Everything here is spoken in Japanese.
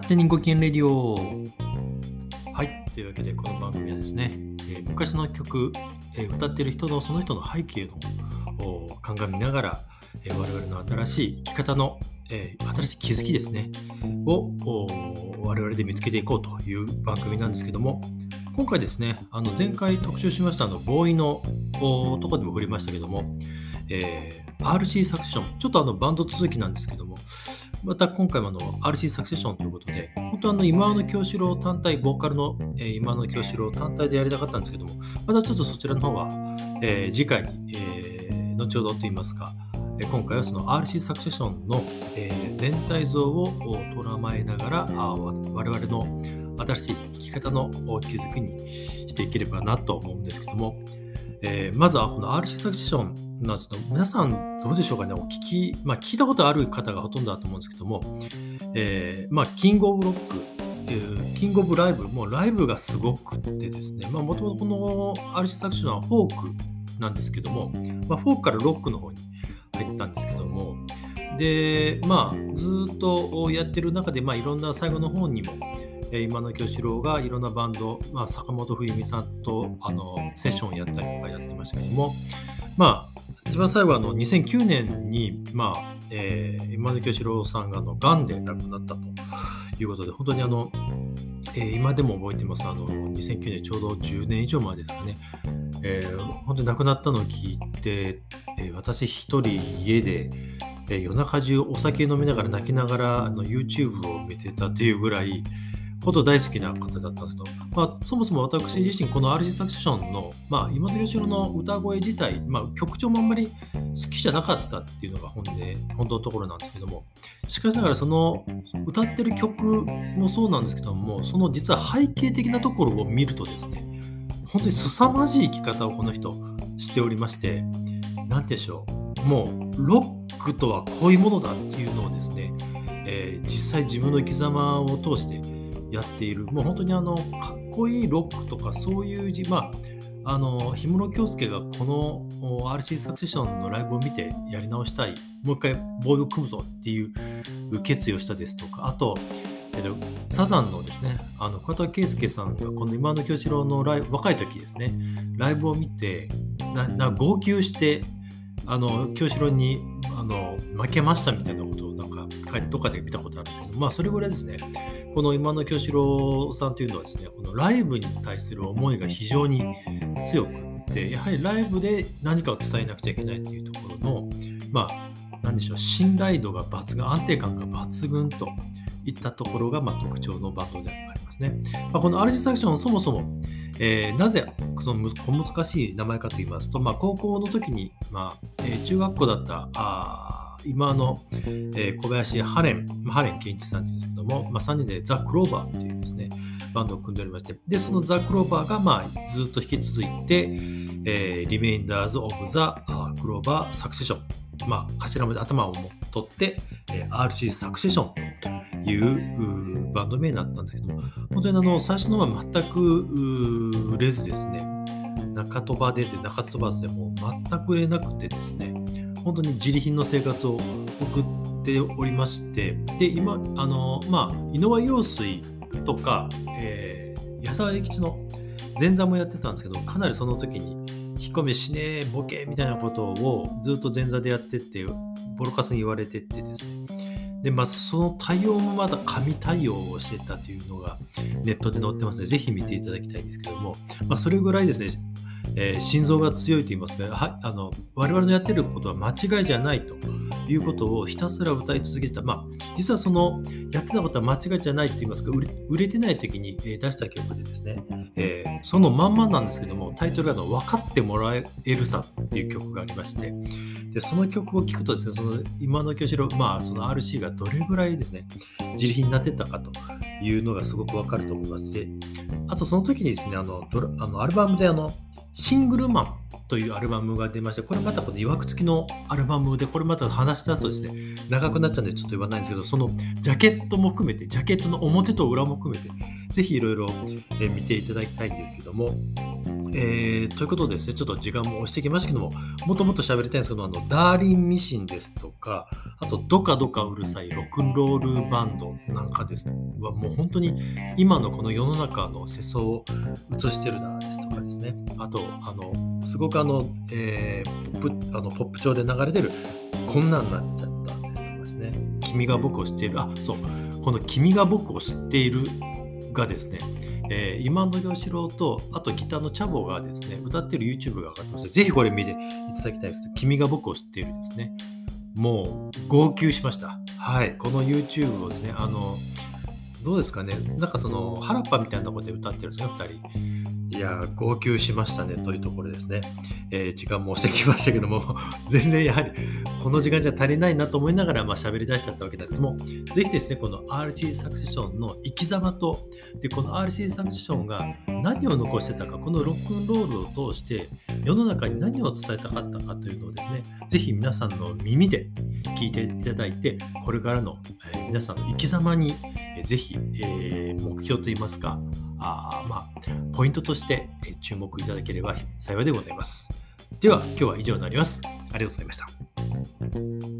勝手にご機嫌レディオ。はいというわけでこの番組はですね、えー昔の曲、えー歌ってる人のその人の背景の鑑みながら、えー我々の新しい生き方の、え新しい気づきですねを我々で見つけていこうという番組なんですけども今回ですねあの前回特集しましたあのボーイのとこでも触れましたけども、え RC サクションちょっとあのバンド続きなんですけどもまた今回もあの RC サクセションということで、本当あの今の京志郎単体、ボーカルの、えー今の京志郎単体でやりたかったんですけども、またちょっとそちらの方は、えー次回に、えー後ほどといいますか、今回はその RC サクセションの、えー全体像をお捉まえながら、あ我々の新しい生き方の気づきにしていければなと思うんですけども、えーまずはこの RC サクセションなんですけど皆さんどうでしょうかね？お聞き、まあ、聞いたことある方がほとんどだと思うんですけども、えーまあ、キングオブロック、キングオブライブ、もうライブがすごくってですね、もともとこの RC サクセションはフォークなんですけども、まあ、フォークからロックの方に入ったんですけども、で、まあ、ずっとやってる中で、まあ、いろんな最後の方にも、今の京志郎がいろんなバンド、まあ、坂本冬美さんとあのセッションをやったりとかやってましたけども、まあ、一番最後はあの2009年に、まあえー今の京志郎さんがあのがんで亡くなったということで、本当にあの、えー今でも覚えてます、あの2009年ちょうど10年以上前ですかね、えー本当に亡くなったのを聞いて、えー私一人家で、えー夜中中お酒飲みながら泣きながらあの YouTube を見てたというぐらい、本当大好きな方だったんですけど、まあ、そもそも私自身、この RG サクションの、まあ、今の吉郎の歌声自体、まあ、曲調もあんまり好きじゃなかったっていうのが本で本当のところなんですけども、しかしながら、その歌ってる曲もそうなんですけども、その実は背景的なところを見るとですね、本当に凄まじい生き方をこの人しておりまして、なんてでしょう、もうロックとはこういうものだっていうのをですね、えー実際自分の生き様を通してやっている、もう本当にあのかっこいいロックとかそういうじ、まあ、あの氷室京介がこの RC サクセションのライブを見てやり直したい、もう一回ボーイを組むぞっていう決意をしたですとか、あと、えっとサザンのですね、あの桑田佳祐さんがこの今の京志郎のライブ若い時ですね、ライブを見て、なな号泣して、あの京志郎にあの負けましたみたいなことをなんかどっかで見たことあるんですけど、まあそれぐらいですね、この今の京志郎さんというのはですね、このライブに対する思いが非常に強くって、やはりライブで何かを伝えなくちゃいけないというところの、まあ、なんでしょう、信頼度が抜群、安定感が抜群といったところが、まあ、特徴のバンドでありますね。まあ、この RC サクションそもそも、えーなぜその小難しい名前かと言いますと、まあ、高校の時に、まあえー中学校だったあ今の、えー小林ハレン、まあハレン健一さんというんですけども、まあ、3人でザ・クローバーというですね、バンドを組んでおりまして、で、そのザ・クローバーが、まあ、ずっと引き続いて、えー、リメインダーズ・オブ・ザ・クローバー・サクセション、まあ、頭文字頭を取って、えー RC サクセションというバンド名になったんですけど、本当にあの最初のは全く売れずですね、中飛ばでで中飛ばずでもう全く売れなくてですね、本当に自利品の生活を送っておりまして、で、今、あの、まあ、井上陽水とか、えー矢沢永吉の前座もやってたんですけど、かなりその時に、引っ込めしねえ、ボケみたいなことをずっと前座でやってって、ボロカスに言われてってですね、で、まあ、その対応もまだ紙対応をしてたというのがネットで載ってますので、ぜひ見ていただきたいんですけども、まあ、それぐらいですね、えー心臓が強いと言いますか、はあの我々のやってることは間違いじゃないということをひたすら歌い続けた、まあ、実はそのやってたことは間違いじゃないと言いますか、売れてない時に、出した曲でですね、えーそのまんまなんですけども、タイトルがの分かってもらえるさっていう曲がありまして、でその曲を聴くとですね、その今の京志郎、まあ、その RC がどれぐらいですね、自利品になってたかというのがすごくわかると思います。し、あとその時にですね、あのドラあのアルバムであの、シングルマンというアルバムが出まして、これまたこのいわくつきのアルバムで、これまた話し出すとですね、長くなっちゃうんでちょっと言わないんですけど、そのジャケットも含めて、ジャケットの表と裏も含めて、ぜひいろいろ見ていただきたいんですけども、えー、ということでですね、ちょっと時間も押してきましたけども、もっともっと喋りたいんですけど、あの、ダーリンミシンですとか、あと、ドカドカうるさいロックンロールバンドなんかですね、はもう本当に今のこの世の中の世相を映してるなですとかですね、あと、あの、すごくあの、えー、ポップあのポップ調で流れてる、こんなんなっちゃったですとかですね、君が僕を知っている、あ、そう、この君が僕を知っているがですね、えー、今の吉郎と、あとギターのチャボがですね、歌ってる YouTube が上がってます。ぜひこれ見ていただきたいですけど、君が僕を知っているですね。もう、号泣しました。はい。この YouTube をですね、あの、どうですかね、なんかその、原っぱみたいなところで歌ってるんですね、2人。いや号泣しましたねというところですね。えー、時間も押してきましたけども、全然やはりこの時間じゃ足りないなと思いながらまあ喋り出しちゃったわけですけども、ぜひですね、この RC サクセションの生き様と、でこの RC サクセションが何を残してたか、このロックンロールを通して世の中に何を伝えたかったかというのをですね、ぜひ皆さんの耳で聞いていただいて、これからの、え、皆さんの生き様に、えー、ぜひ、えー、目標といいますか、あまあ、ポイントとして注目いただければ幸いでございます。では、今日は以上になります。ありがとうございました。Thank you.